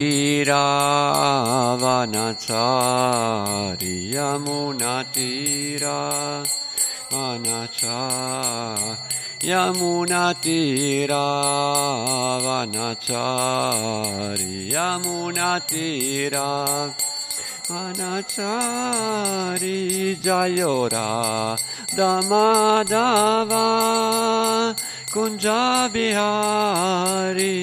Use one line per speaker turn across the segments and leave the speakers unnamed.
Iravanachari Yamunatira Vanachari Yamunatira Vanachari Yamunatira Vanachari Jayora Damadava Kunjabihari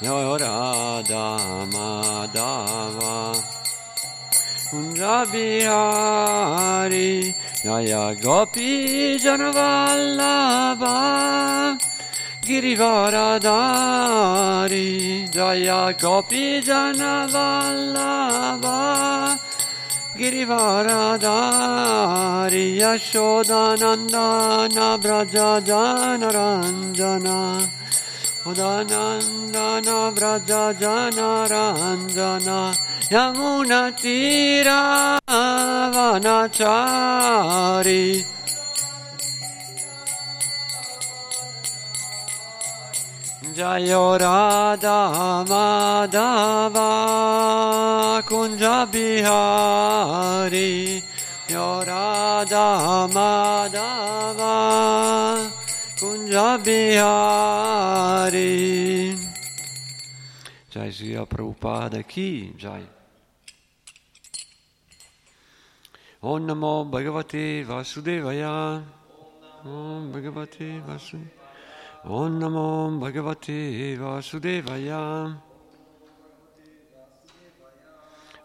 Radha Madhava Kunjabihari Jaya Gopi Janavallabha Girivaradari Jaya Gopi Janavallabha Girivaradari Yashodanandana Braja Janaranjana Udanandana Braja Janaranjana Yamuna Tira Vanachari Jayo Radha Madhava Kunja Bihari Yorada Madhava Kunja Bihari Jai Sri Prabhupada Ki Jai. Om Namo Bhagavate Vasudevaya. Om Bhagavate Vasudevaya Om Namo Bhagavate Vasudevaya.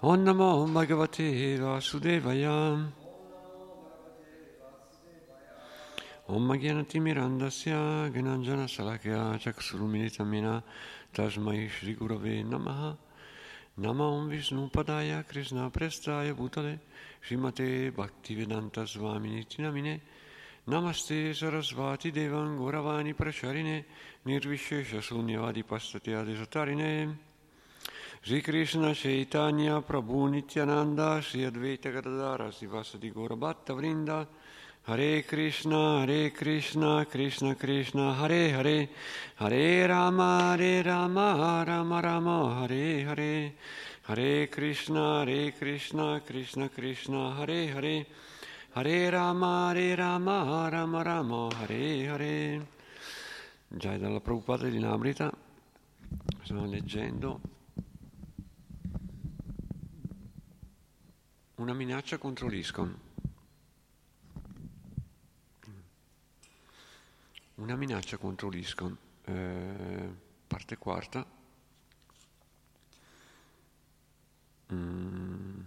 Om Namo Bhagavate Vasudevaya Om Magyanati Mirandasya Gananjana Salakya Chaksurumilitamina Tasmai Shri Gurave Namaha Nama Om Vishnu Padaya Krishna Prestaya Bhutale Srimate Bhaktivedanta Swamini Tinamine Namaste Sarasvati Devan Gauravani Pracharine Nirvishesha Sunyavadi Pastate Adisatarine Sri Krishna Chaitanya Prabhu Nityananda Sri Advaita Gadadara Sivasadi Gaurabhatta Vrinda Hare Krishna Hare Krishna Krishna Krishna Hare Hare Hare Rama Hare Rama Rama Rama Hare Hare Hare Krishna Hare Krishna Krishna Krishna Hare Hare Hare Rama, Hare Rama, Rama Rama, Hare Hare. Già dalla Prabhupada di Namrita stiamo leggendo una minaccia contro l'ISCON. Una minaccia contro l'ISCON, eh, parte quarta. Mm.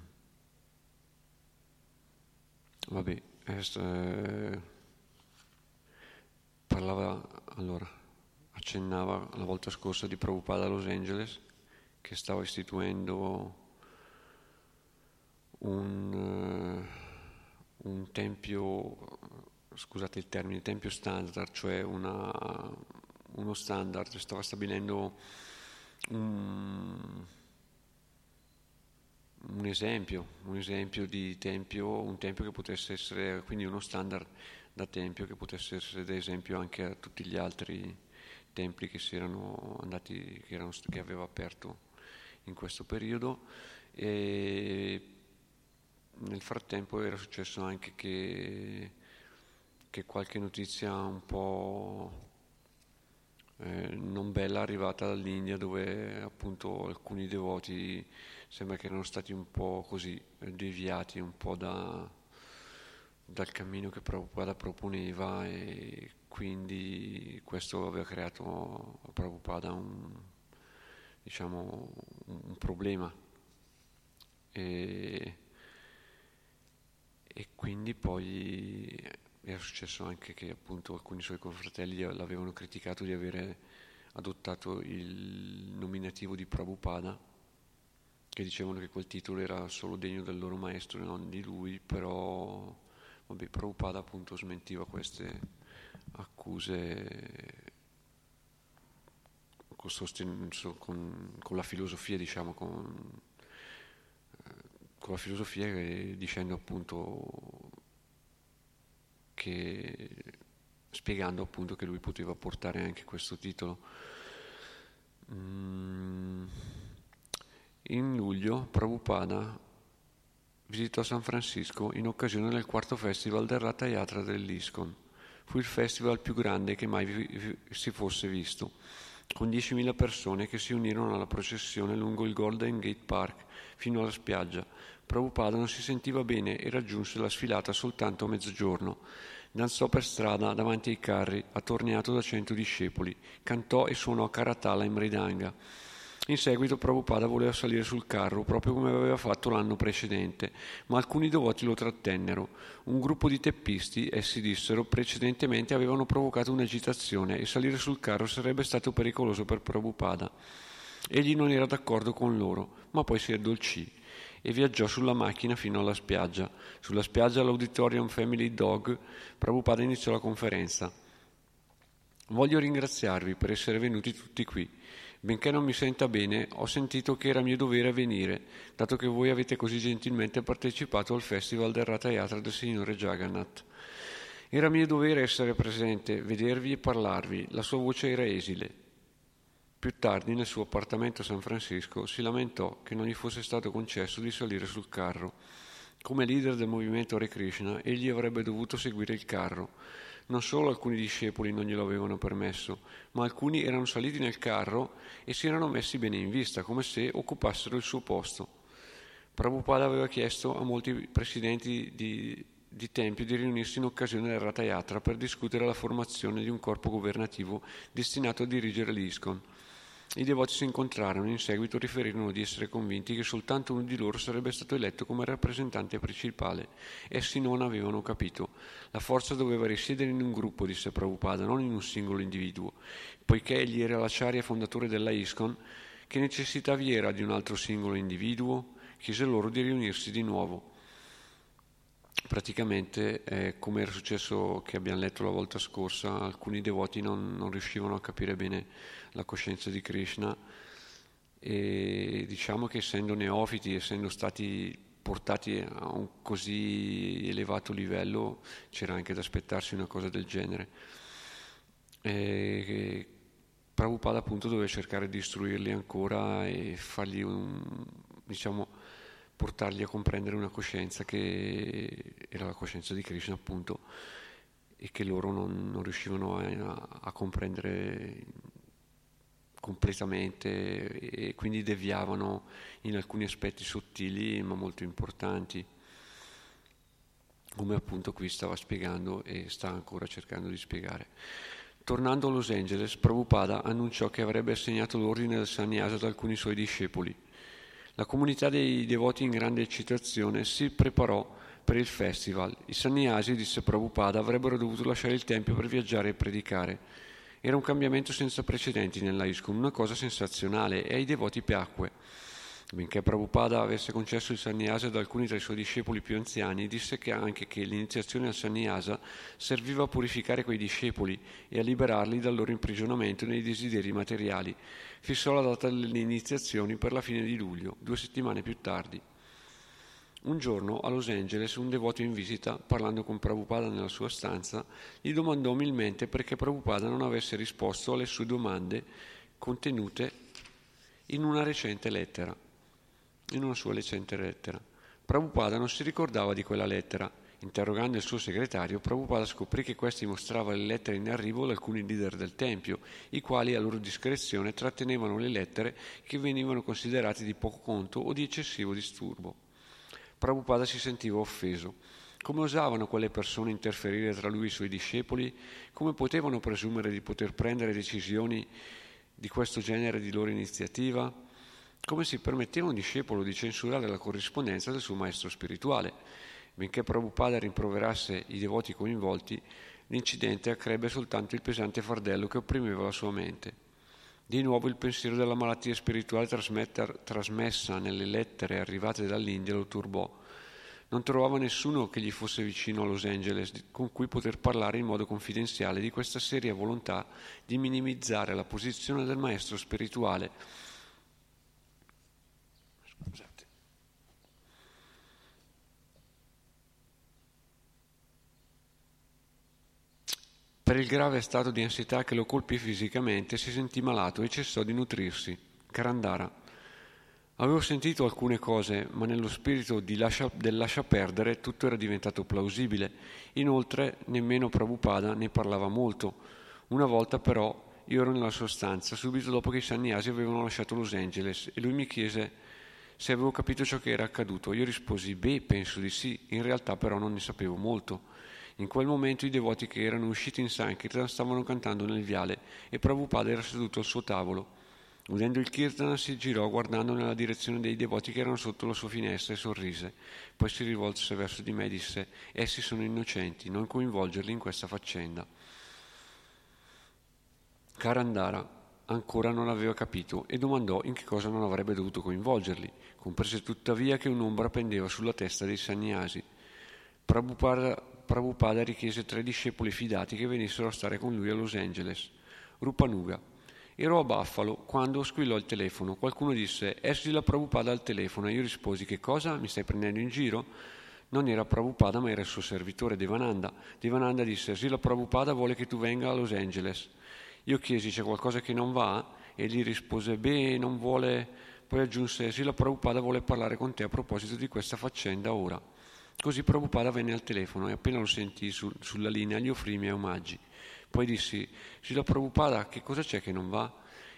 Vabbè, eh, parlava allora, accennava la volta scorsa di Prabhupada a Los Angeles che stava istituendo un, uh, un tempio, scusate il termine, tempio standard, cioè una, uno standard, stava stabilendo un un esempio, un esempio di tempio, un tempio che potesse essere, quindi uno standard da tempio che potesse essere ad esempio anche a tutti gli altri templi che si erano andati, che, erano, che aveva aperto in questo periodo. E nel frattempo era successo anche che, che qualche notizia un po' eh, non bella arrivata dall'India dove appunto alcuni devoti sembra che erano stati un po' così deviati un po' da, dal cammino che Prabhupada proponeva e quindi questo aveva creato a Prabhupada un, diciamo, un problema. E, e quindi poi era successo anche che appunto alcuni suoi confratelli l'avevano criticato di avere adottato il nominativo di Prabhupada, che dicevano che quel titolo era solo degno del loro maestro e non di lui, però vabbè, Prabhupada appunto smentiva queste accuse con, sosten- con, con la filosofia, diciamo, con, con la filosofia dicendo appunto che spiegando appunto che lui poteva portare anche questo titolo. Mm. In luglio Prabhupada visitò San Francisco in occasione del quarto festival del Ratha Yatra dell'ISKCON. Fu il festival più grande che mai si fosse visto, con 10.000 persone che si unirono alla processione lungo il Golden Gate Park fino alla spiaggia. Prabhupada non si sentiva bene e raggiunse la sfilata soltanto a mezzogiorno. Danzò per strada davanti ai carri, attorniato da cento discepoli, cantò e suonò Karatala in Mridanga in seguito Prabhupada voleva salire sul carro, proprio come aveva fatto l'anno precedente, ma alcuni devoti lo trattennero. Un gruppo di teppisti, essi dissero, precedentemente avevano provocato un'agitazione e salire sul carro sarebbe stato pericoloso per Prabhupada. Egli non era d'accordo con loro, ma poi si addolcì e viaggiò sulla macchina fino alla spiaggia. Sulla spiaggia all'Auditorium Family Dog, Prabhupada iniziò la conferenza. Voglio ringraziarvi per essere venuti tutti qui. Benché non mi senta bene, ho sentito che era mio dovere venire, dato che voi avete così gentilmente partecipato al festival del Ratha Yatra del Signore Jagannath. Era mio dovere essere presente, vedervi e parlarvi, la sua voce era esile. Più tardi, nel suo appartamento a San Francisco, si lamentò che non gli fosse stato concesso di salire sul carro. Come leader del movimento Hare Krishna, egli avrebbe dovuto seguire il carro, non solo alcuni discepoli non glielo avevano permesso, ma alcuni erano saliti nel carro e si erano messi bene in vista, come se occupassero il suo posto. Prabhupada aveva chiesto a molti presidenti di, di tempio di riunirsi in occasione del Ratha Yatra per discutere la formazione di un corpo governativo destinato a dirigere l'ISKCON. I devoti si incontrarono e in seguito riferirono di essere convinti che soltanto uno di loro sarebbe stato eletto come rappresentante principale. Essi non avevano capito. La forza doveva risiedere in un gruppo, disse Prabhupada, non in un singolo individuo. Poiché egli era l'acciaria fondatore della ISKCON, che necessità vi era di un altro singolo individuo? Chiese loro di riunirsi di nuovo praticamente eh, come era successo che abbiamo letto la volta scorsa, alcuni devoti non, non, riuscivano a capire bene la coscienza di Krishna e diciamo che essendo neofiti, essendo stati portati a un così elevato livello, c'era anche da aspettarsi una cosa del genere. E, Prabhupada appunto doveva cercare di istruirli ancora e fargli un, diciamo, portarli a comprendere una coscienza che era la coscienza di Krishna appunto e che loro non, non riuscivano a, a, comprendere completamente e quindi deviavano in alcuni aspetti sottili ma molto importanti come appunto qui stava spiegando e sta ancora cercando di spiegare. Tornando a Los Angeles, Prabhupada annunciò che avrebbe assegnato l'ordine del sannyasa ad alcuni suoi discepoli la comunità dei devoti in grande eccitazione si preparò per il festival. I sannyasi, disse Prabhupada, avrebbero dovuto lasciare il tempio per viaggiare e predicare. Era un cambiamento senza precedenti nella ISKCON, una cosa sensazionale e ai devoti piacque. Benché Prabhupada avesse concesso il sannyasa ad alcuni tra i suoi discepoli più anziani, disse che anche che l'iniziazione al sannyasa serviva a purificare quei discepoli e a liberarli dal loro imprigionamento nei desideri materiali. Fissò la data delle iniziazioni per la fine di luglio, due settimane più tardi. Un giorno a Los Angeles un devoto in visita, parlando con Prabhupada nella sua stanza, gli domandò umilmente perché Prabhupada non avesse risposto alle sue domande contenute in una recente lettera in una sua recente lettera. Prabhupada non si ricordava di quella lettera. Interrogando il suo segretario, Prabhupada scoprì che questi mostrava le lettere in arrivo ad alcuni leader del Tempio, i quali a loro discrezione trattenevano le lettere che venivano considerate di poco conto o di eccessivo disturbo. Prabhupada si sentiva offeso. Come osavano quelle persone interferire tra lui e i suoi discepoli? Come potevano presumere di poter prendere decisioni di questo genere di loro iniziativa? Come si permetteva un discepolo di censurare la corrispondenza del suo maestro spirituale. Benché Prabhupada rimproverasse i devoti coinvolti, l'incidente accrebbe soltanto il pesante fardello che opprimeva la sua mente. Di nuovo il pensiero della malattia spirituale trasmessa nelle lettere arrivate dall'India lo turbò. Non trovava nessuno che gli fosse vicino a Los Angeles con cui poter parlare in modo confidenziale di questa seria volontà di minimizzare la posizione del maestro spirituale Scusate. Per il grave stato di ansietà che lo colpì fisicamente, si sentì malato e cessò di nutrirsi. Karandara. Avevo sentito alcune cose, ma nello spirito lascia, del lascia perdere tutto era diventato plausibile. Inoltre nemmeno Prabhupada ne parlava molto. Una volta però io ero nella sua stanza, subito dopo che i sannyasi avevano lasciato Los Angeles, e lui mi chiese se avevo capito ciò che era accaduto. Io risposi, beh, penso di sì, in realtà però non ne sapevo molto. In quel momento i devoti che erano usciti in Sankirtan stavano cantando nel viale e Prabhupada era seduto al suo tavolo. Udendo il kirtana si girò guardando nella direzione dei devoti che erano sotto la sua finestra e sorrise. Poi si rivolse verso di me e disse, essi sono innocenti, non coinvolgerli in questa faccenda. Karandara ancora non aveva capito e domandò in che cosa non avrebbe dovuto coinvolgerli. Comprese tuttavia che un'ombra pendeva sulla testa dei sannyasi. Prabhupada, Prabhupada richiese tre discepoli fidati che venissero a stare con lui a Los Angeles. Rupanuga, Ero a Buffalo quando squillò il telefono. Qualcuno disse, esci la Prabhupada al telefono. E io risposi, che cosa? Mi stai prendendo in giro? Non era Prabhupada, ma era il suo servitore Devananda. Devananda disse, sì, Prabhupada vuole che tu venga a Los Angeles. Io chiesi, c'è qualcosa che non va? E gli rispose, beh, non vuole... Poi aggiunse, sì, Prabhupada vuole parlare con te a proposito di questa faccenda ora. Così Prabhupada venne al telefono e appena lo sentì su, sulla linea gli offrì i miei omaggi. Poi dissi, Srila Prabhupada, che cosa c'è che non va?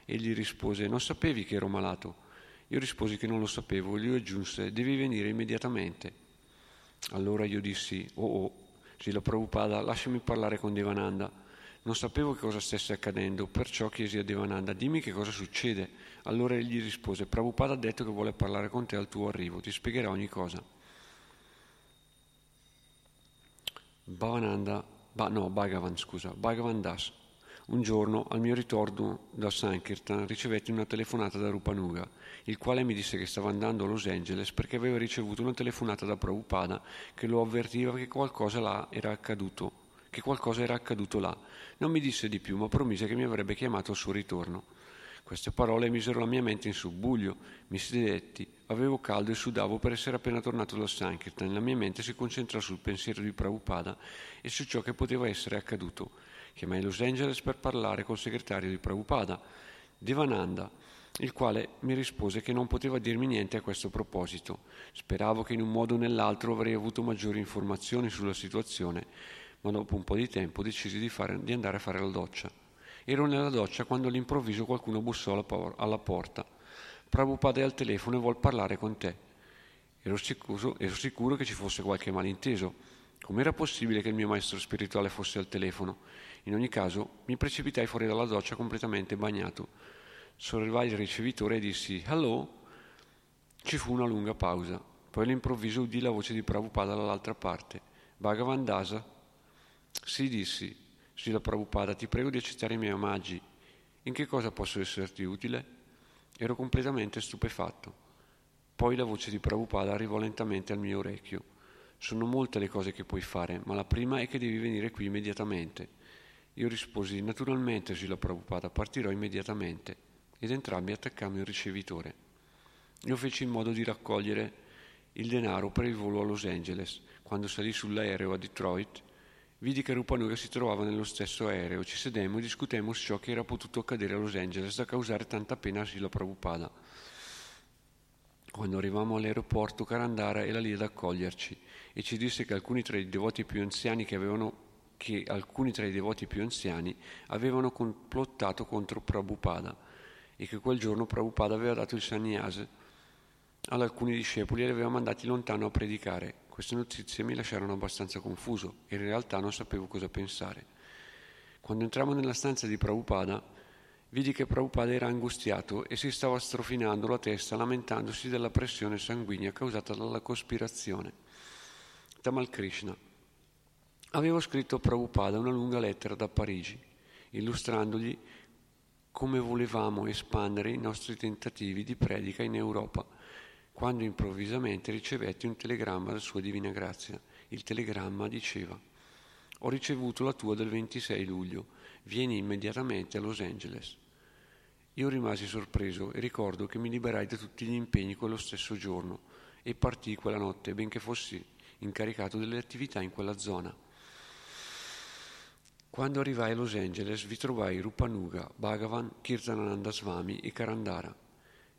E gli rispose, non sapevi che ero malato. Io risposi che non lo sapevo e lui aggiunse, devi venire immediatamente. Allora io dissi, oh oh, Srila Prabhupada, lasciami parlare con Devananda. Non sapevo che cosa stesse accadendo, perciò chiesi a Devananda, dimmi che cosa succede. Allora egli rispose, Prabhupada ha detto che vuole parlare con te al tuo arrivo, ti spiegherà ogni cosa. Bhavananda ba, no, Bhagavan, scusa, Bhagavan Das. Un giorno, al mio ritorno da Sankirtan, ricevetti una telefonata da Rupanuga, il quale mi disse che stava andando a Los Angeles perché aveva ricevuto una telefonata da Prabhupada che lo avvertiva che qualcosa là era accaduto, che qualcosa era accaduto là. Non mi disse di più, ma promise che mi avrebbe chiamato al suo ritorno. Queste parole misero la mia mente in subbuglio, mi sedetti, avevo caldo e sudavo per essere appena tornato da Sankirtan. La mia mente si concentrò sul pensiero di Prabhupada e su ciò che poteva essere accaduto. Chiamai Los Angeles per parlare col segretario di Prabhupada, Devananda, il quale mi rispose che non poteva dirmi niente a questo proposito. Speravo che in un modo o nell'altro avrei avuto maggiori informazioni sulla situazione, ma dopo un po' di tempo decisi di, fare, di andare a fare la doccia. Ero nella doccia quando all'improvviso qualcuno bussò alla, por- alla porta. Prabhupada è al telefono e vuol parlare con te. Ero sicuro, ero sicuro che ci fosse qualche malinteso. Com'era possibile che il mio maestro spirituale fosse al telefono? In ogni caso, mi precipitai fuori dalla doccia completamente bagnato. Sollevai il ricevitore e dissi Hello? Ci fu una lunga pausa. Poi all'improvviso udì la voce di Prabhupada dall'altra parte. Bhagavan Dasa? Sì, dissi. Srila Prabhupada, ti prego di accettare i miei omaggi. In che cosa posso esserti utile? Ero completamente stupefatto. Poi la voce di Prabhupada arrivò lentamente al mio orecchio. Sono molte le cose che puoi fare, ma la prima è che devi venire qui immediatamente. Io risposi, naturalmente, Srila Prabhupada, partirò immediatamente. Ed entrambi attaccammo il ricevitore. Io feci in modo di raccogliere il denaro per il volo a Los Angeles. Quando salì sull'aereo a Detroit, Vidi che Rupanuga si trovava nello stesso aereo, ci sedemmo e discutemmo su ciò che era potuto accadere a Los Angeles da causare tanta pena a Sila Prabhupada. Quando arrivammo all'aeroporto, Karandara era lì ad accoglierci e ci disse che alcuni tra i devoti più anziani che avevano che alcuni tra i devoti più anziani avevano complottato contro Prabhupada e che quel giorno Prabhupada aveva dato il sannyasa ad alcuni discepoli e li aveva mandati lontano a predicare. Queste notizie mi lasciarono abbastanza confuso e in realtà non sapevo cosa pensare. Quando entrammo nella stanza di Prabhupada, vidi che Prabhupada era angustiato e si stava strofinando la testa lamentandosi della pressione sanguigna causata dalla cospirazione. Tamal Krishna. Avevo scritto a Prabhupada una lunga lettera da Parigi, illustrandogli come volevamo espandere i nostri tentativi di predica in Europa quando improvvisamente ricevetti un telegramma da Sua Divina Grazia. Il telegramma diceva Ho ricevuto la tua del 26 luglio, vieni immediatamente a Los Angeles. Io rimasi sorpreso e ricordo che mi liberai da tutti gli impegni quello stesso giorno e partii quella notte, benché fossi incaricato delle attività in quella zona. Quando arrivai a Los Angeles vi trovai Rupanuga, Bhagavan, Kirtanananda Swami e Karandara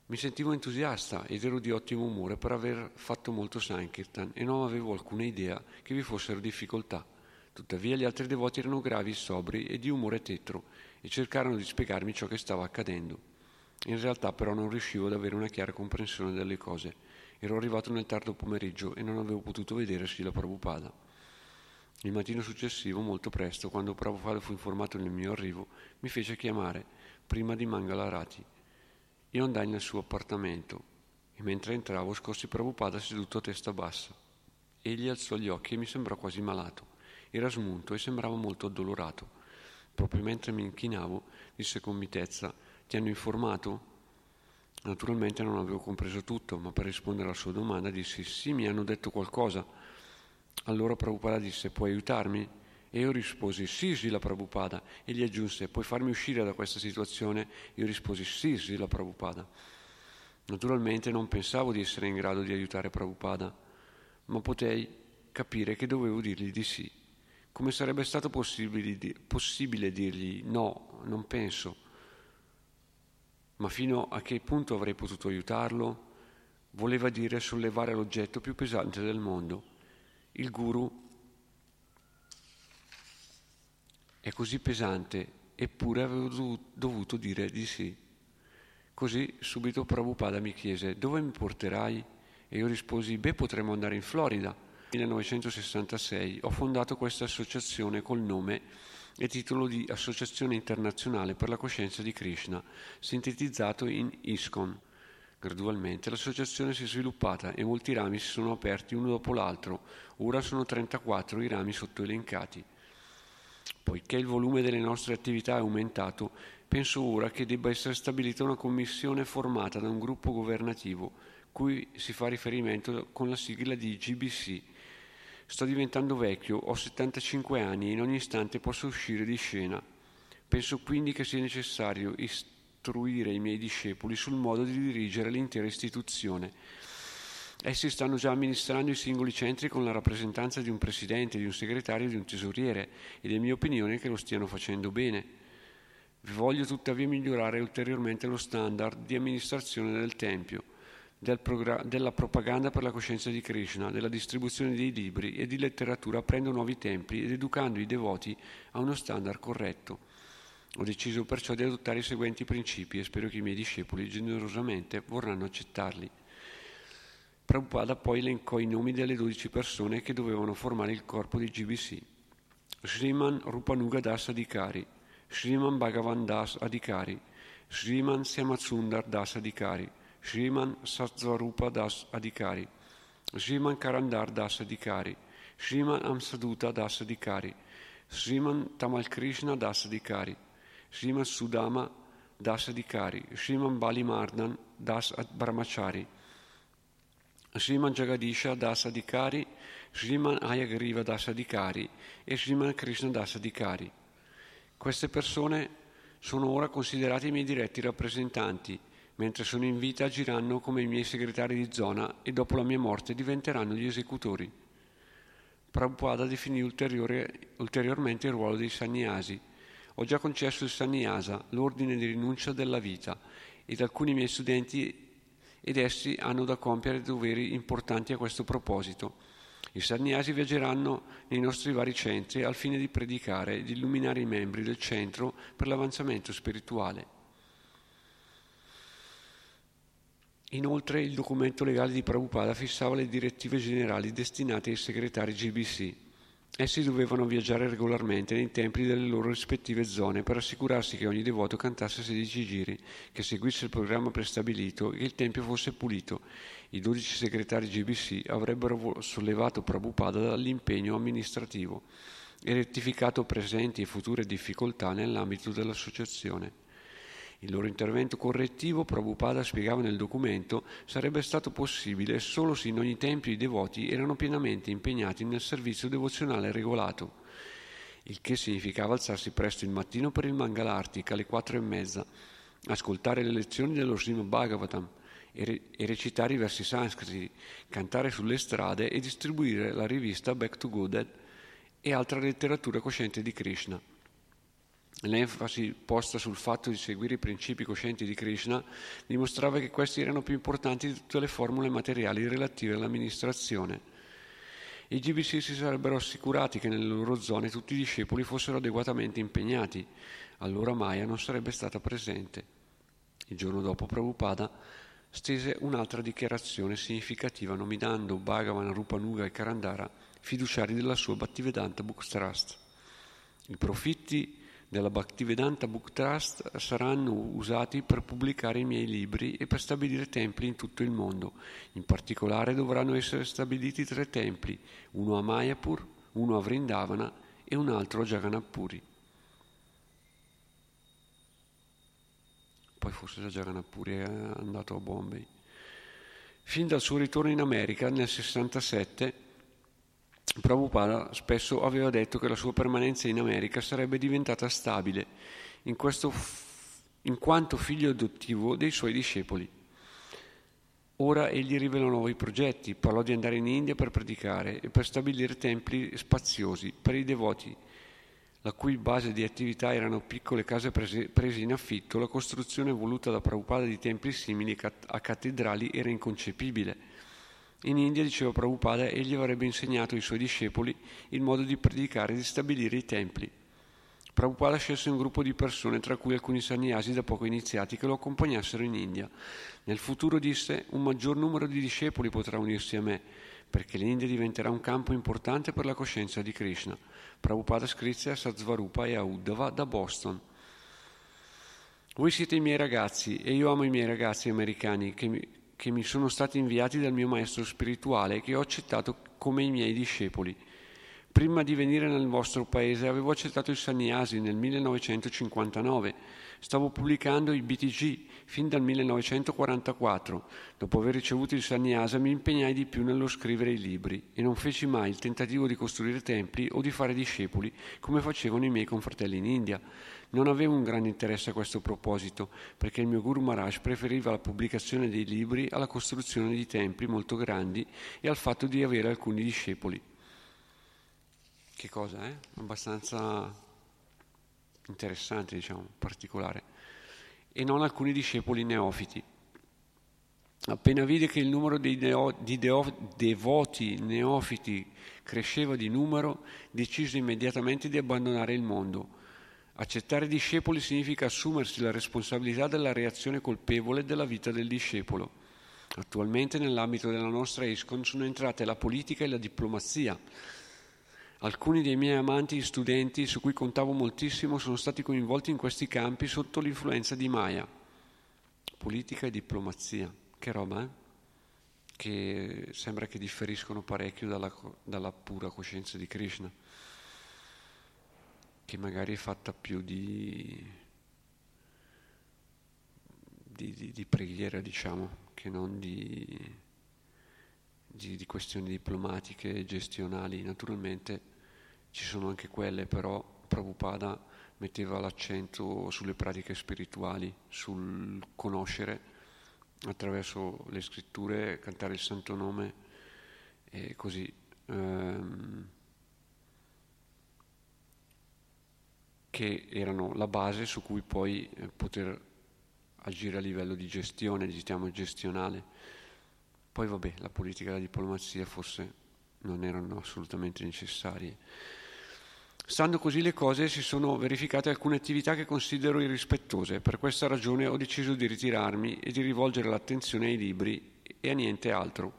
Mi sentivo entusiasta ed ero di ottimo umore per aver fatto molto Sankirtan e non avevo alcuna idea che vi fossero difficoltà. Tuttavia gli altri devoti erano gravi, sobri e di umore tetro e cercarono di spiegarmi ciò che stava accadendo. In realtà però non riuscivo ad avere una chiara comprensione delle cose. Ero arrivato nel tardo pomeriggio e non avevo potuto vedere Srila Prabhupada. Il mattino successivo, molto presto, quando Prabhupada fu informato del mio arrivo, mi fece chiamare prima di Mangalarati. Io andai nel suo appartamento e mentre entravo scossi Prabhupada seduto a testa bassa. Egli alzò gli occhi e mi sembrò quasi malato. Era smunto e sembrava molto addolorato. Proprio mentre mi inchinavo, disse con mitezza, ti hanno informato? Naturalmente non avevo compreso tutto, ma per rispondere alla sua domanda dissi sì, mi hanno detto qualcosa. Allora Prabhupada disse, puoi aiutarmi? E io risposi sì, sì, la Prabhupada. E gli aggiunse, puoi farmi uscire da questa situazione? Io risposi sì, sì, la Prabhupada. Naturalmente non pensavo di essere in grado di aiutare Prabhupada, ma potei capire che dovevo dirgli di sì. Come sarebbe stato possibile, possibile dirgli no, non penso? Ma fino a che punto avrei potuto aiutarlo? Voleva dire sollevare l'oggetto più pesante del mondo. Il guru è così pesante, eppure avevo dovuto dire di sì. Così subito Prabhupada mi chiese dove mi porterai? E io risposi beh potremmo andare in Florida. Nel 1966 ho fondato questa associazione col nome e titolo di Associazione internazionale per la coscienza di Krishna, sintetizzato in ISKCON. Gradualmente l'associazione si è sviluppata e molti rami si sono aperti uno dopo l'altro, ora sono 34 i rami sottoelencati. Poiché il volume delle nostre attività è aumentato, penso ora che debba essere stabilita una commissione formata da un gruppo governativo, cui si fa riferimento con la sigla di GBC, Sto diventando vecchio, ho 75 anni e in ogni istante posso uscire di scena. Penso quindi che sia necessario istruire i miei discepoli sul modo di dirigere l'intera istituzione. Essi stanno già amministrando i singoli centri con la rappresentanza di un presidente, di un segretario e di un tesoriere ed è mia opinione che lo stiano facendo bene. Voglio tuttavia migliorare ulteriormente lo standard di amministrazione del Tempio del progra- della propaganda per la coscienza di Krishna, della distribuzione dei libri e di letteratura aprendo nuovi templi ed educando i devoti a uno standard corretto. Ho deciso perciò di adottare i seguenti principi e spero che i miei discepoli generosamente vorranno accettarli. Prabhupada poi elencò i nomi delle dodici persone che dovevano formare il corpo di GBC. Sriman Rupanuga Das Adhikari, Sriman Bhagavan Das Adhikari, Sriman Siamatsundar Das Adhikari, Sriman Satsvarupa Das Adhikari, Sriman Karandar Das Adhikari, Sriman Amsaduta Das Adhikari, Sriman Tamal Krishna Das Adhikari, Sriman Sudama Das Adhikari, Sriman Bali Mardan Das Brahmachari, Sriman Jagadisha Das Adhikari, Sriman Ayagriva Das Adhikari e Sriman Krishna Das Adhikari. Queste persone sono ora considerate i miei diretti rappresentanti mentre sono in vita agiranno come i miei segretari di zona e dopo la mia morte diventeranno gli esecutori. Prabhupada definì ulteriormente il ruolo dei sannyasi. Ho già concesso il sannyasa, l'ordine di rinuncia della vita, ed alcuni miei studenti ed essi hanno da compiere doveri importanti a questo proposito. I sannyasi viaggeranno nei nostri vari centri al fine di predicare e di illuminare i membri del centro per l'avanzamento spirituale. Inoltre il documento legale di Prabhupada fissava le direttive generali destinate ai segretari GBC. Essi dovevano viaggiare regolarmente nei templi delle loro rispettive zone per assicurarsi che ogni devoto cantasse 16 giri, che seguisse il programma prestabilito e che il tempio fosse pulito. I 12 segretari GBC avrebbero sollevato Prabhupada dall'impegno amministrativo e rettificato presenti e future difficoltà nell'ambito dell'associazione. Il loro intervento correttivo, Prabhupada spiegava nel documento, sarebbe stato possibile solo se in ogni tempio i devoti erano pienamente impegnati nel servizio devozionale regolato, il che significava alzarsi presto il mattino per il Mangalartik alle quattro e mezza, ascoltare le lezioni dello Srimad Bhagavatam e, re- e recitare i versi sanscriti, cantare sulle strade e distribuire la rivista Back to Godhead e altra letteratura cosciente di Krishna. L'enfasi posta sul fatto di seguire i principi coscienti di Krishna dimostrava che questi erano più importanti di tutte le formule materiali relative all'amministrazione. I GBC si sarebbero assicurati che nelle loro zone tutti i discepoli fossero adeguatamente impegnati, allora Maya non sarebbe stata presente. Il giorno dopo Prabhupada stese un'altra dichiarazione significativa nominando Bhagavan Rupanuga e Karandara fiduciari della sua Bhaktivedanta Book. I profitti della Bhaktivedanta Book Trust saranno usati per pubblicare i miei libri e per stabilire templi in tutto il mondo. In particolare dovranno essere stabiliti tre templi, uno a Mayapur, uno a Vrindavana e un altro a Jagannath Poi forse da Jagannath è andato a Bombay. Fin dal suo ritorno in America nel 67 Prabhupada spesso aveva detto che la sua permanenza in America sarebbe diventata stabile, in, questo, in quanto figlio adottivo dei suoi discepoli. Ora egli rivelò nuovi progetti, parlò di andare in India per predicare e per stabilire templi spaziosi per i devoti, la cui base di attività erano piccole case prese, prese in affitto. La costruzione voluta da Prabhupada di templi simili a cattedrali era inconcepibile in India, diceva Prabhupada, egli avrebbe insegnato ai suoi discepoli il modo di predicare e di stabilire i templi. Prabhupada scelse un gruppo di persone, tra cui alcuni sannyasi da poco iniziati, che lo accompagnassero in India. Nel futuro disse, un maggior numero di discepoli potrà unirsi a me, perché l'India diventerà un campo importante per la coscienza di Krishna. Prabhupada scrisse a Sazvarupa e a Uddhava da Boston. Voi siete i miei ragazzi e io amo i miei ragazzi americani che mi, che mi sono stati inviati dal mio maestro spirituale che ho accettato come i miei discepoli. Prima di venire nel vostro paese avevo accettato il Sannyasi nel 1959. Stavo pubblicando i BTG fin dal 1944. Dopo aver ricevuto il Sannyasa mi impegnai di più nello scrivere i libri e non feci mai il tentativo di costruire templi o di fare discepoli come facevano i miei confratelli in India. Non avevo un grande interesse a questo proposito, perché il mio Guru Maharaj preferiva la pubblicazione dei libri alla costruzione di templi molto grandi e al fatto di avere alcuni discepoli. Che cosa, eh? Abbastanza interessante, diciamo, particolare. E non alcuni discepoli neofiti. Appena vide che il numero dei deo, di deo, devoti neofiti cresceva di numero, decise immediatamente di abbandonare il mondo Accettare discepoli significa assumersi la responsabilità della reazione colpevole della vita del discepolo. Attualmente nell'ambito della nostra ISCON sono entrate la politica e la diplomazia. Alcuni dei miei amanti studenti su cui contavo moltissimo sono stati coinvolti in questi campi sotto l'influenza di Maya. Politica e diplomazia, che roba, eh? Che sembra che differiscono parecchio dalla, dalla pura coscienza di Krishna che magari è fatta più di, di, di, di preghiera, diciamo, che non di, di questioni diplomatiche e gestionali. Naturalmente ci sono anche quelle, però Prabhupada metteva l'accento sulle pratiche spirituali, sul conoscere attraverso le scritture, cantare il santo nome e così. Um, che erano la base su cui poi eh, poter agire a livello di gestione, diciamo gestionale. Poi vabbè, la politica e la diplomazia forse non erano assolutamente necessarie. Stando così le cose si sono verificate alcune attività che considero irrispettose, per questa ragione ho deciso di ritirarmi e di rivolgere l'attenzione ai libri e a niente altro.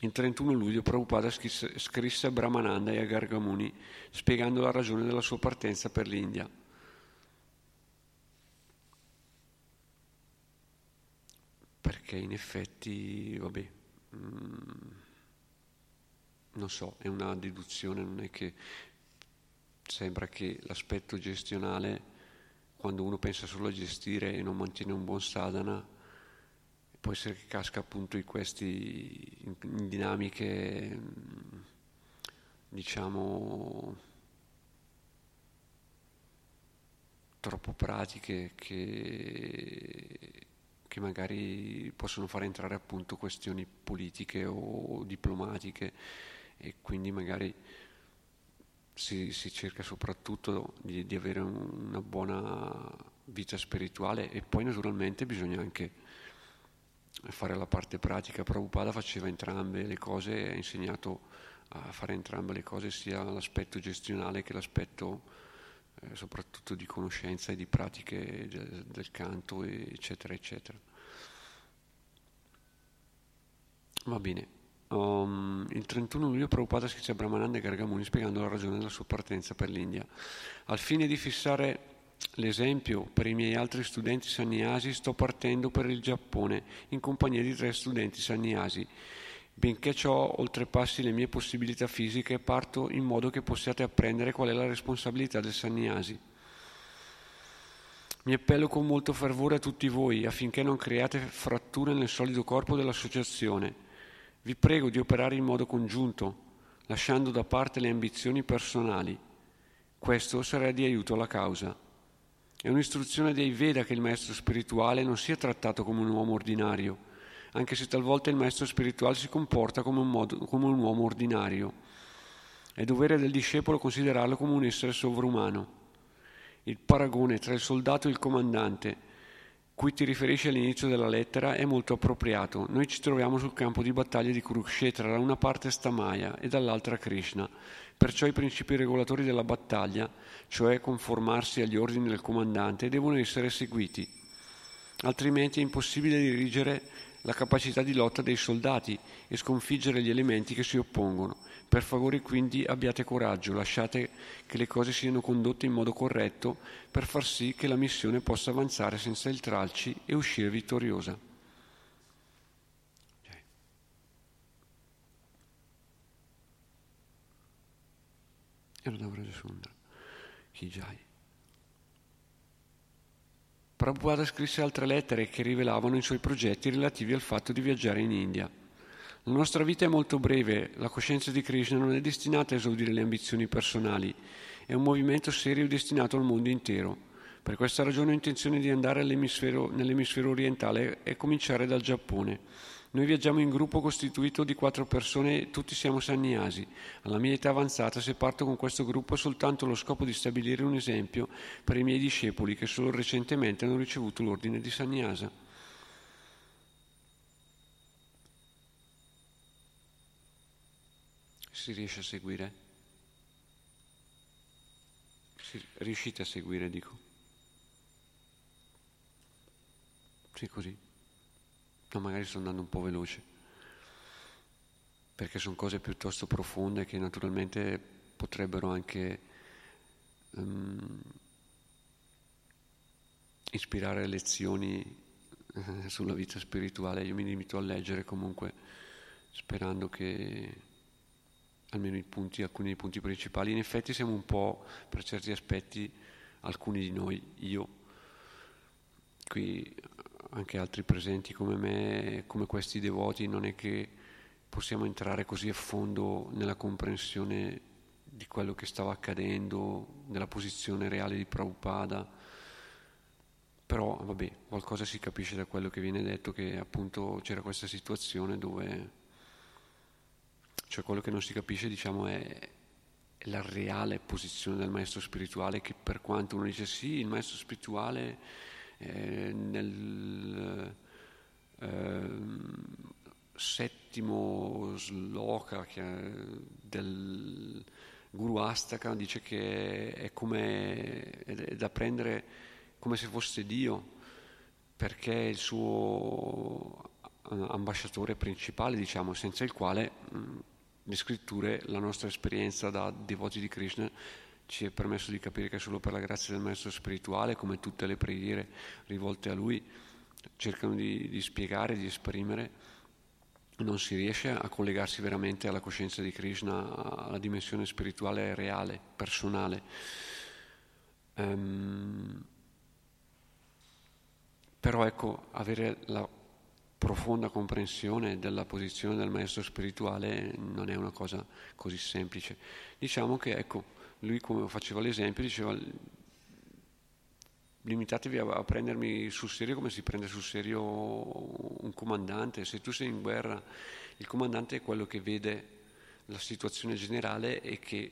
Il 31 luglio Prabhupada scrisse, a Brahmananda e a Gargamuni spiegando la ragione della sua partenza per l'India. Perché in effetti, vabbè, mm, non so, è una deduzione, non è che sembra che l'aspetto gestionale, quando uno pensa solo a gestire e non mantiene un buon sadhana, può essere che casca appunto in in dinamiche diciamo troppo pratiche che, che magari possono far entrare appunto questioni politiche o diplomatiche e quindi magari si, si cerca soprattutto di, di, avere una buona vita spirituale e poi naturalmente bisogna anche fare la parte pratica. Prabhupada faceva entrambe le cose, ha insegnato a fare entrambe le cose, sia l'aspetto gestionale che l'aspetto eh, soprattutto di conoscenza e di pratiche del, del canto, eccetera, eccetera. Va bene. Um, il 31 luglio Prabhupada scrisse a Brahmananda e Gargamuni spiegando la ragione della sua partenza per l'India. Al fine di fissare l'esempio per i miei altri studenti sannyasi, sto partendo per il Giappone in compagnia di tre studenti sannyasi. Benché ciò oltrepassi le mie possibilità fisiche, parto in modo che possiate apprendere qual è la responsabilità del sannyasi. Mi appello con molto fervore a tutti voi affinché non creiate fratture nel solido corpo dell'associazione vi prego di operare in modo congiunto, lasciando da parte le ambizioni personali. Questo sarà di aiuto alla causa. È un'istruzione dei Veda che il maestro spirituale non sia trattato come un uomo ordinario, anche se talvolta il maestro spirituale si comporta come un, modo, come un uomo ordinario. È dovere del discepolo considerarlo come un essere sovrumano. Il paragone tra il soldato e il comandante cui ti riferisci all'inizio della lettera è molto appropriato. Noi ci troviamo sul campo di battaglia di Kurukshetra, da una parte sta Maya e dall'altra Krishna. Perciò i principi regolatori della battaglia, cioè conformarsi agli ordini del comandante, devono essere seguiti. Altrimenti è impossibile dirigere la capacità di lotta dei soldati e sconfiggere gli elementi che si oppongono. Per favore quindi abbiate coraggio, lasciate che le cose siano condotte in modo corretto per far sì che la missione possa avanzare senza intralci e uscire vittoriosa. Radhavraja Sundra, Kijai. Prabhupada scrisse altre lettere che rivelavano i suoi progetti relativi al fatto di viaggiare in India. La nostra vita è molto breve, la coscienza di Krishna non è destinata a esaudire le ambizioni personali, è un movimento serio destinato al mondo intero. Per questa ragione ho intenzione di andare nell'emisfero orientale e cominciare dal Giappone. Noi viaggiamo in gruppo costituito di quattro persone tutti siamo sannyasi. Alla mia età avanzata, se parto con questo gruppo, è soltanto lo scopo di stabilire un esempio per i miei discepoli che solo recentemente hanno ricevuto l'ordine di sannyasa. Si riesce a seguire? Si, riuscite a seguire, dico? Sì, così. No, magari sto andando un po' veloce, perché sono cose piuttosto profonde che naturalmente potrebbero anche um, ispirare lezioni eh, sulla vita spirituale. Io mi limito a leggere comunque, sperando che almeno punti, alcuni dei punti principali. In effetti siamo un po', per certi aspetti, alcuni di noi, io, qui anche altri presenti come me, come questi devoti, non è che possiamo entrare così a fondo nella comprensione di quello che stava accadendo, nella posizione reale di Prabhupada, però vabbè, qualcosa si capisce da quello che viene detto, che appunto c'era questa situazione dove cioè quello che non si capisce diciamo, è la reale posizione del maestro spirituale che per quanto uno dice sì, il maestro spirituale eh, nel eh, settimo sloka del Guru Astaka dice che è, come, è da prendere come se fosse Dio perché è il suo eh, ambasciatore principale, diciamo, senza il quale mh, le scritture, la nostra esperienza da devoti di Krishna ci è permesso di capire che solo per la grazia del maestro spirituale, come tutte le preghiere rivolte a lui, cercano di, di spiegare, di esprimere, non si riesce a collegarsi veramente alla coscienza di Krishna, alla dimensione spirituale reale, personale. Um, però ecco, avere la profonda comprensione della posizione del maestro spirituale non è una cosa così semplice. Diciamo che, ecco, lui come faceva l'esempio, diceva limitatevi a, prendermi sul serio come si prende sul serio un comandante. Se tu sei in guerra, il comandante è quello che vede la situazione generale e che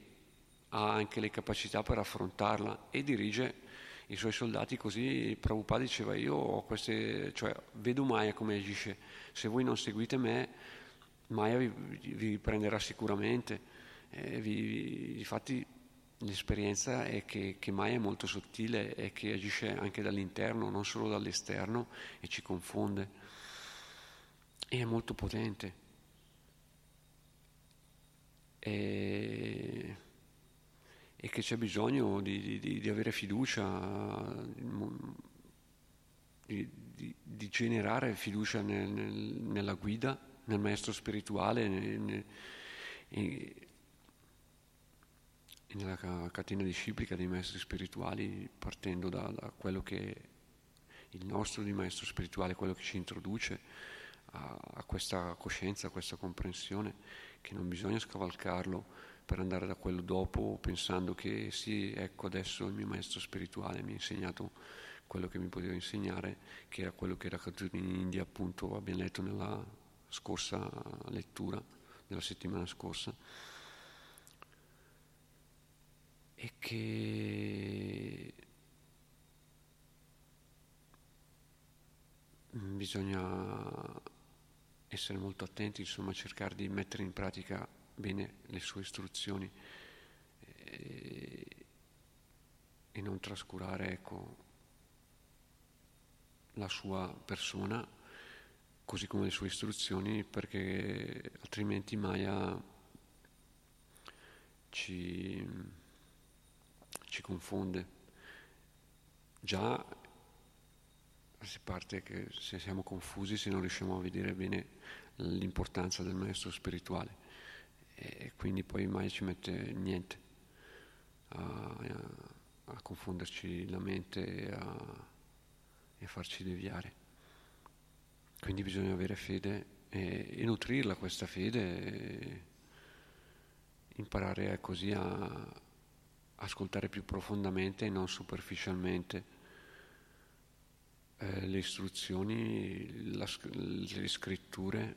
ha anche le capacità per affrontarla e dirige i suoi soldati così Prabhupada diceva io ho queste, cioè, vedo Maya come agisce, se voi non seguite me Maya vi, vi prenderà sicuramente. Eh, vi, infatti l'esperienza è che, che Maya è molto sottile e che agisce anche dall'interno, non solo dall'esterno e ci confonde. E è molto potente. E e che c'è bisogno di, di, di avere fiducia, di, di generare fiducia nel, nel, nella guida, nel maestro spirituale nel, e, nella catena disciplica dei maestri spirituali, partendo da, da, quello che è il nostro di maestro spirituale, quello che ci introduce a, a questa coscienza, a questa comprensione, che non bisogna scavalcarlo per andare da quello dopo pensando che sì, ecco adesso il mio maestro spirituale mi ha insegnato quello che mi poteva insegnare, che era quello che era accaduto in India, appunto abbiamo letto nella scorsa lettura, della settimana scorsa, e che bisogna essere molto attenti, insomma cercare di mettere in pratica bene le sue istruzioni e, e non trascurare ecco, la sua persona così come le sue istruzioni perché altrimenti Maya ci, ci confonde. Già si parte che se siamo confusi, se non riusciamo a vedere bene l'importanza del maestro spirituale e quindi poi mai ci mette niente a, a, confonderci la mente e a, e farci deviare. Quindi bisogna avere fede e, e nutrirla questa fede e imparare così a ascoltare più profondamente e non superficialmente eh, le istruzioni, la, le scritture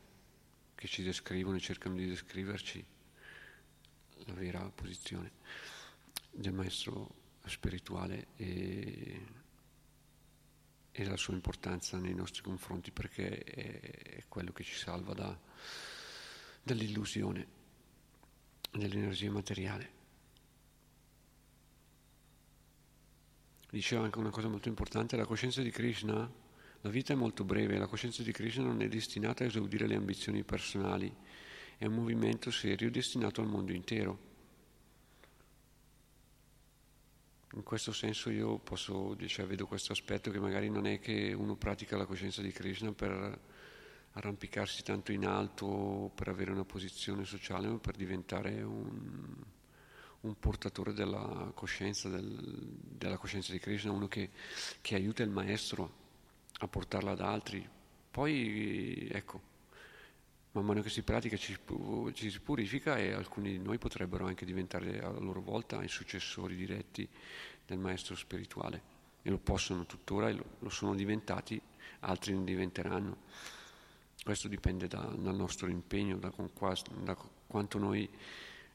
che ci descrivono e cercano di descriverci la vera posizione del maestro spirituale e, e la sua importanza nei nostri confronti perché è, è quello che ci salva da, dall'illusione dell'energia materiale. Diceva anche una cosa molto importante, la coscienza di Krishna, la vita è molto breve, la coscienza di Krishna non è destinata a esaudire le ambizioni personali è un movimento serio destinato al mondo intero. In questo senso io posso, cioè, vedo questo aspetto che magari non è che uno pratica la coscienza di Krishna per arrampicarsi tanto in alto, per avere una posizione sociale, ma per diventare un, un portatore della coscienza, del, della coscienza di Krishna, uno che, che aiuta il maestro a portarla ad altri. Poi, ecco, man mano che si pratica ci, ci, si purifica e alcuni di noi potrebbero anche diventare a loro volta i successori diretti del maestro spirituale e lo possono tuttora e lo, lo sono diventati, altri ne diventeranno. Questo dipende da, dal nostro impegno, da, da, quanto noi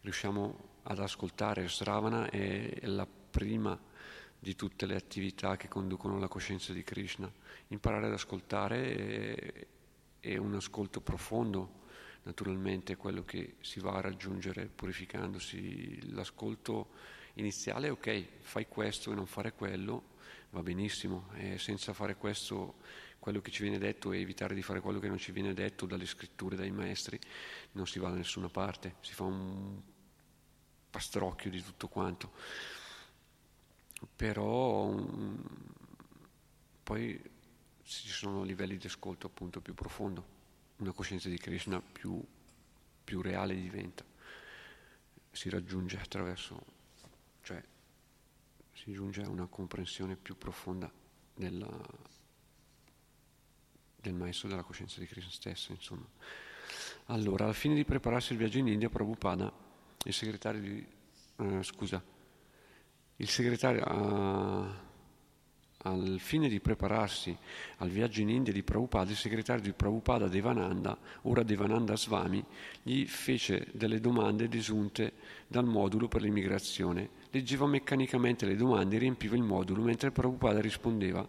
riusciamo ad ascoltare. Sravana è, è la prima di tutte le attività che conducono alla coscienza di Krishna. Imparare ad ascoltare è, e un ascolto profondo, naturalmente, è quello che si va a raggiungere purificandosi. L'ascolto iniziale è ok, fai questo e non fare quello, va benissimo, e senza fare questo quello che ci viene detto e evitare di fare quello che non ci viene detto dalle scritture, dai maestri, non si va da nessuna parte, si fa un pastrocchio di tutto quanto. Però um, poi ci sono livelli di ascolto appunto più profondo, una coscienza di Krishna più, più reale diventa, si raggiunge attraverso, cioè si giunge a una comprensione più profonda della, del maestro della coscienza di Krishna stesso, insomma. Allora, al fine di prepararsi il viaggio in India, Prabhupada, il segretario di... Eh, scusa, il segretario... Uh, al fine di prepararsi al viaggio in India di Prabhupada, il segretario di Prabhupada Devananda, ora Devananda Swami, gli fece delle domande desunte dal modulo per l'immigrazione. Leggeva meccanicamente le domande e riempiva il modulo mentre Prabhupada rispondeva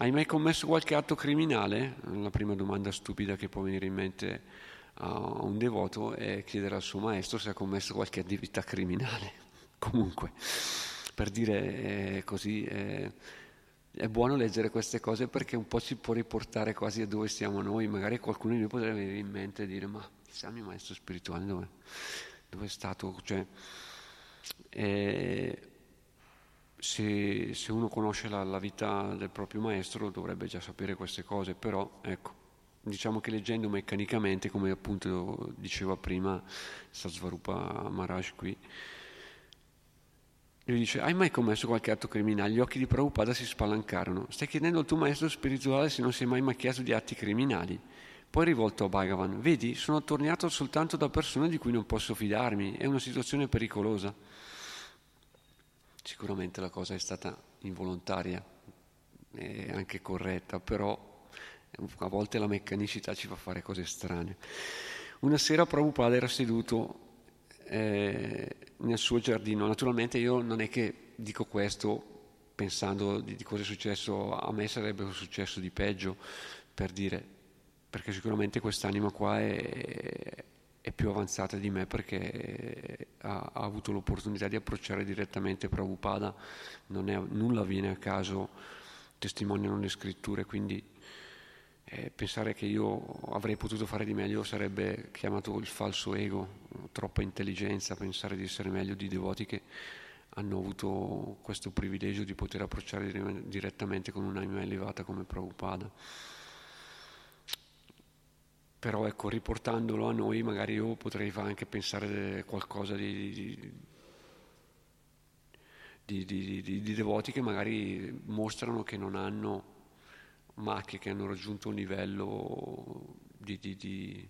hai mai commesso qualche atto criminale? La prima domanda stupida che può venire in mente a un devoto è chiedere al suo maestro se ha commesso qualche attività criminale. Comunque, per dire eh, così, eh, è buono leggere queste cose perché un po' ci può riportare quasi a dove siamo noi, magari qualcuno di noi potrebbe venire in mente e dire ma chissà il mio maestro spirituale dove, dove è stato? Cioè, eh, se, se, uno conosce la, la, vita del proprio maestro dovrebbe già sapere queste cose, però ecco, diciamo che leggendo meccanicamente, come appunto diceva prima Sasvarupa Maharaj qui, lui dice, hai mai commesso qualche atto criminale? Gli occhi di Prabhupada si spalancarono. Stai chiedendo al tuo maestro spirituale se non è mai macchiato di atti criminali. Poi rivolto a Bhagavan, vedi, sono attorniato soltanto da persone di cui non posso fidarmi, è una situazione pericolosa. Sicuramente la cosa è stata involontaria e anche corretta, però a volte la meccanicità ci fa fare cose strane. Una sera Prabhupada era seduto eh, nel suo giardino. Naturalmente io non è che dico questo pensando di, di cosa è successo, a me sarebbe successo di peggio, per dire, perché sicuramente quest'anima qua è, è più avanzata di me perché ha, ha, avuto l'opportunità di approcciare direttamente Prabhupada, non è, nulla viene a caso, testimoniano le scritture, quindi eh, pensare che io avrei potuto fare di meglio sarebbe chiamato il falso ego, troppa intelligenza, pensare di essere meglio di devoti che hanno avuto questo privilegio di poter approcciare direttamente con un'anima elevata come Prabhupada. Però ecco, riportandolo a noi, magari io potrei anche pensare qualcosa di, di, di, di devoti che magari mostrano che non hanno macchie che hanno raggiunto un livello di, di, di,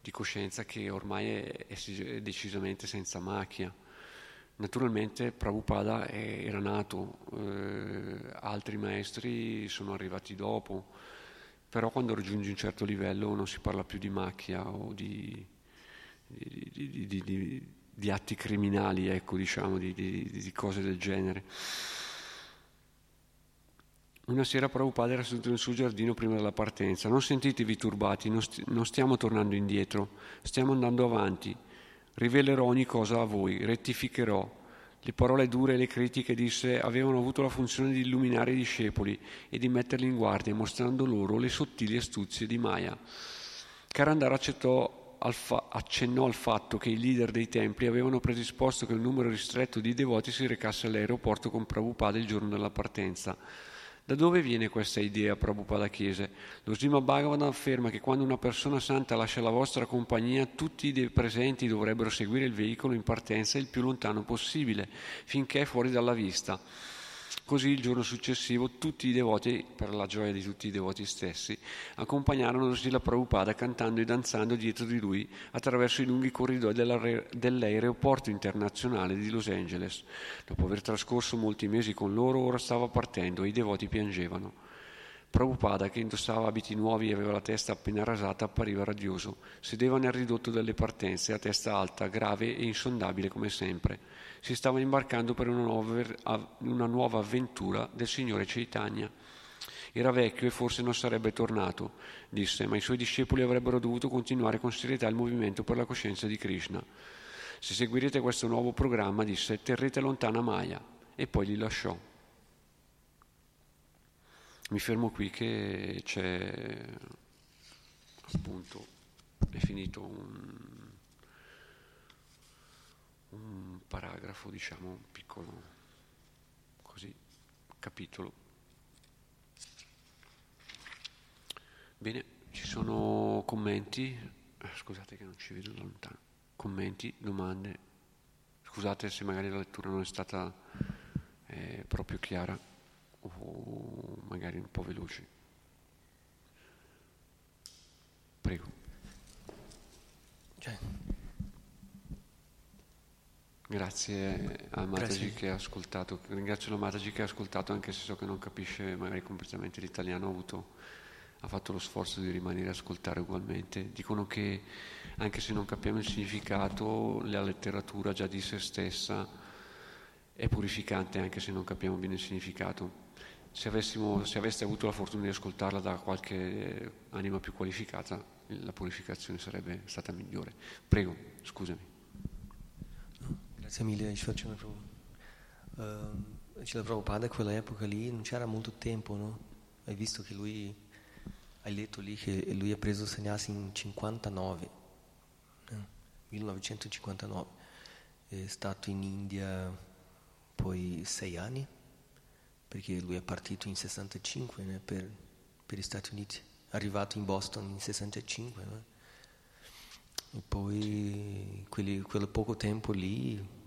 di coscienza che ormai è, è, decisamente senza macchia. Naturalmente Prabhupada era nato, eh, altri maestri sono arrivati dopo, però quando raggiungi un certo livello non si parla più di macchia o di, di atti criminali, ecco, diciamo, di cose del genere. Una sera Prabhupada era seduto nel suo giardino prima della partenza. Non sentitevi turbati, non, sti- non stiamo tornando indietro, stiamo andando avanti. Rivelerò ogni cosa a voi, rettificherò. Le parole dure e le critiche disse avevano avuto la funzione di illuminare i discepoli e di metterli in guardia, mostrando loro le sottili astuzie di Maya. Karandara al fa- accennò al fatto che i leader dei templi avevano predisposto che un numero ristretto di devoti si recasse all'aeroporto con Prabhupada il giorno della partenza. Da dove viene questa idea? Prabhupada chiese. Lo Srima Bhagavan afferma che quando una persona santa lascia la vostra compagnia, tutti i presenti dovrebbero seguire il veicolo in partenza il più lontano possibile, finché è fuori dalla vista. Così il giorno successivo tutti i devoti, per la gioia di tutti i devoti stessi, accompagnarono Srila Prabhupada cantando e danzando dietro di lui attraverso i lunghi corridoi dell'aeroporto internazionale di Los Angeles. Dopo aver trascorso molti mesi con loro, ora stava partendo e i devoti piangevano. Prabhupada, che indossava abiti nuovi e aveva la testa appena rasata, appariva radioso. Sedeva nel ridotto delle partenze, a testa alta, grave e insondabile come sempre si stava imbarcando per una nuova, una nuova avventura del signore Chaitanya. Era vecchio e forse non sarebbe tornato, disse, ma i suoi discepoli avrebbero dovuto continuare con serietà il movimento per la coscienza di Krishna. Se seguirete questo nuovo programma, disse, terrete lontana Maya. E poi li lasciò. Mi fermo qui che c'è appunto, è finito un un paragrafo, diciamo, un piccolo così, capitolo. Bene, ci sono commenti, eh, scusate che non ci vedo da lontano, commenti, domande, scusate se magari la lettura non è stata eh, proprio chiara o magari un po' veloce. Prego. Cioè. Grazie a Mataji che ha ascoltato, ringrazio la Mataji che ha ascoltato anche se so che non capisce magari completamente l'italiano, ha, avuto, ha fatto lo sforzo di rimanere a ascoltare ugualmente. Dicono che anche se non capiamo il significato, la letteratura già di se stessa è purificante anche se non capiamo bene il significato. Se, se aveste avuto la fortuna di ascoltarla da qualche anima più qualificata, la purificazione sarebbe stata migliore. Prego, scusami.
Grazie mille, Ishvachana Prabhu. Uh, Cila Prabhupada, quell'epoca lì non c'era molto tempo, no? Hai visto che lui, hai letto lì che lui ha preso sannyasi in 59, eh? 1959. È stato in India poi sei anni, perché lui è partito in 65 né, per, per, gli Stati Uniti, è arrivato in Boston in 65. No? E poi quelli, quel poco tempo lì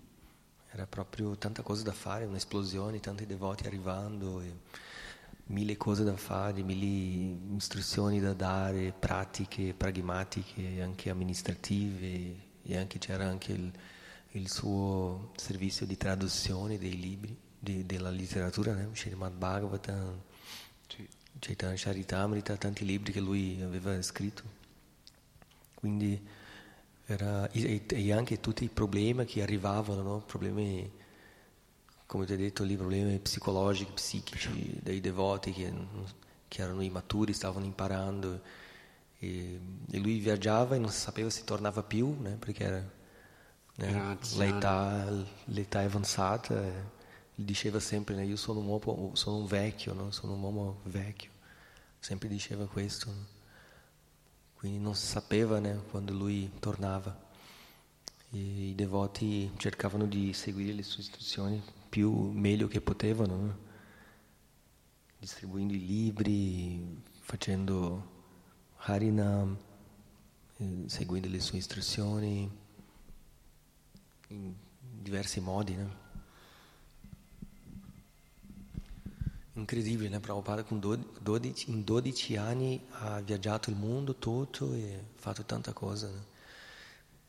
era proprio tanta cosa da fare, un'esplosione, tanti devoti arrivando, mille cose da fare, mille istruzioni da dare, pratiche, pragmatiche, anche amministrative e anche, c'era anche il, il, suo servizio di traduzione dei libri, di, della letteratura, né? Srimad Bhagavatam, sì. Chaitanya Charitamrita, tanti libri che lui aveva scritto. Quindi era, e, e, anche tutti i problemi che arrivavano, no? problemi, come ti ho detto lì, problemi psicologici, psichici dei devoti che, che erano immaturi, stavano imparando. E, e, lui viaggiava e non sapeva se tornava più, né? perché era, né? l'età, l'età avanzata. E, diceva sempre, né? io sono un uomo, sono un vecchio, no? sono un uomo vecchio. Sempre diceva questo. No? Quindi non si sapeva né, quando lui tornava. E I devoti cercavano di seguire le sue istruzioni più meglio che potevano, no? distribuendo i libri, facendo Harinam, eh, seguendo le sue istruzioni in diversi modi. No? Incredibile, né? Prabhupada con 12, in 12 anni ha viaggiato il mondo tutto e ha fatto tanta cosa. Né?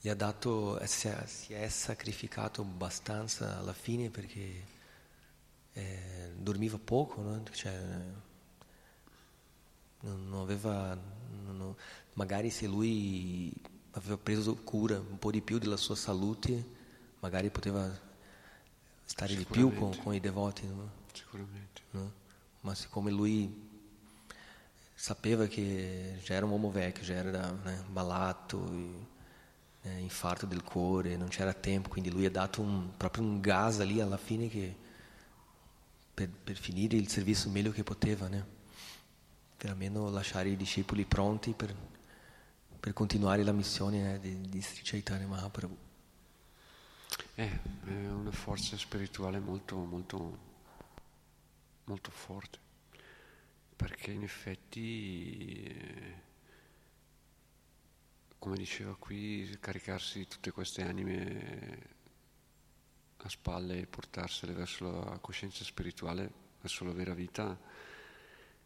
E ha dato, si è, si è, sacrificato abbastanza alla fine perché eh, dormiva poco, no? cioè, non, non aveva, non, magari se lui aveva preso cura un po' di più della sua salute, magari poteva stare di più con, con i devoti. No?
Sicuramente.
No? Ma siccome lui sapeva che già era un uomo vecchio, già era né, malato, e, né, infarto del cuore, non c'era tempo, quindi lui ha dato un, proprio un gas lì alla fine che, per, finire il servizio meglio che poteva, né? per almeno lasciare i discepoli pronti per, per continuare la missione né, di, di Sri Chaitanya Mahaprabhu.
Eh, è una forza spirituale molto, molto molto forte, perché in effetti, eh, come diceva qui, caricarsi tutte queste anime a spalle e portarsele verso la coscienza spirituale, verso la vera vita,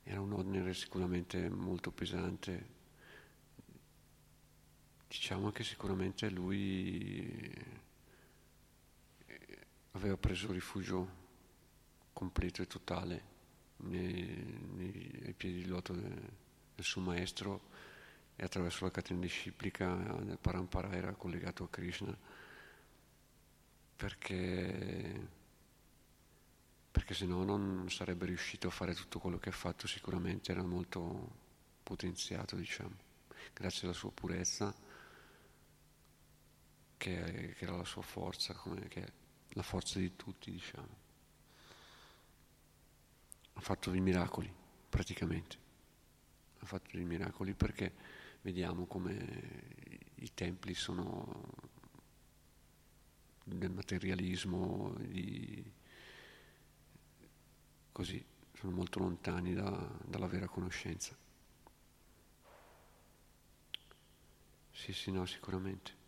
era un onere sicuramente molto pesante. Diciamo che sicuramente lui eh, aveva preso rifugio completo e totale nei, nei, ai piedi di loto del, del, suo maestro e attraverso la catena disciplica del Parampara era collegato a Krishna. Perché, perché se no non sarebbe riuscito a fare tutto quello che ha fatto sicuramente era molto potenziato diciamo grazie alla sua purezza che, che era la sua forza come, che è la forza di tutti diciamo ha fatto dei miracoli, praticamente. Ha fatto dei miracoli perché vediamo come i templi sono del materialismo, di, così, sono molto lontani da, dalla vera conoscenza. Sì, sì, no, sicuramente.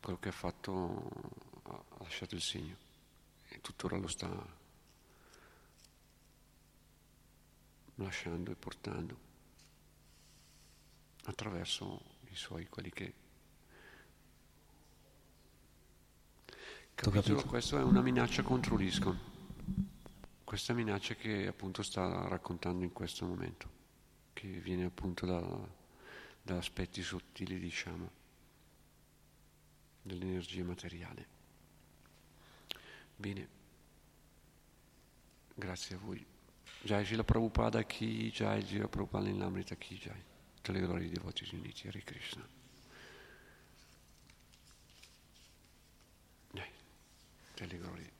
Quello che ha fatto ha lasciato il segno e tuttora lo sta lasciando e portando attraverso i suoi quelli che Capito? Questa è una minaccia contro l'ISCON. Questa minaccia che appunto sta raccontando in questo momento, che viene appunto da, da aspetti sottili, diciamo, dell'energia materiale. Bene, grazie a voi. Jai Srila Prabhupada Ki Jai, Jira Prabhupada Lamrita Ki Jai. Tutte le glorie dei devoti uniti, Hare Krishna. Jai, tutte le glorie.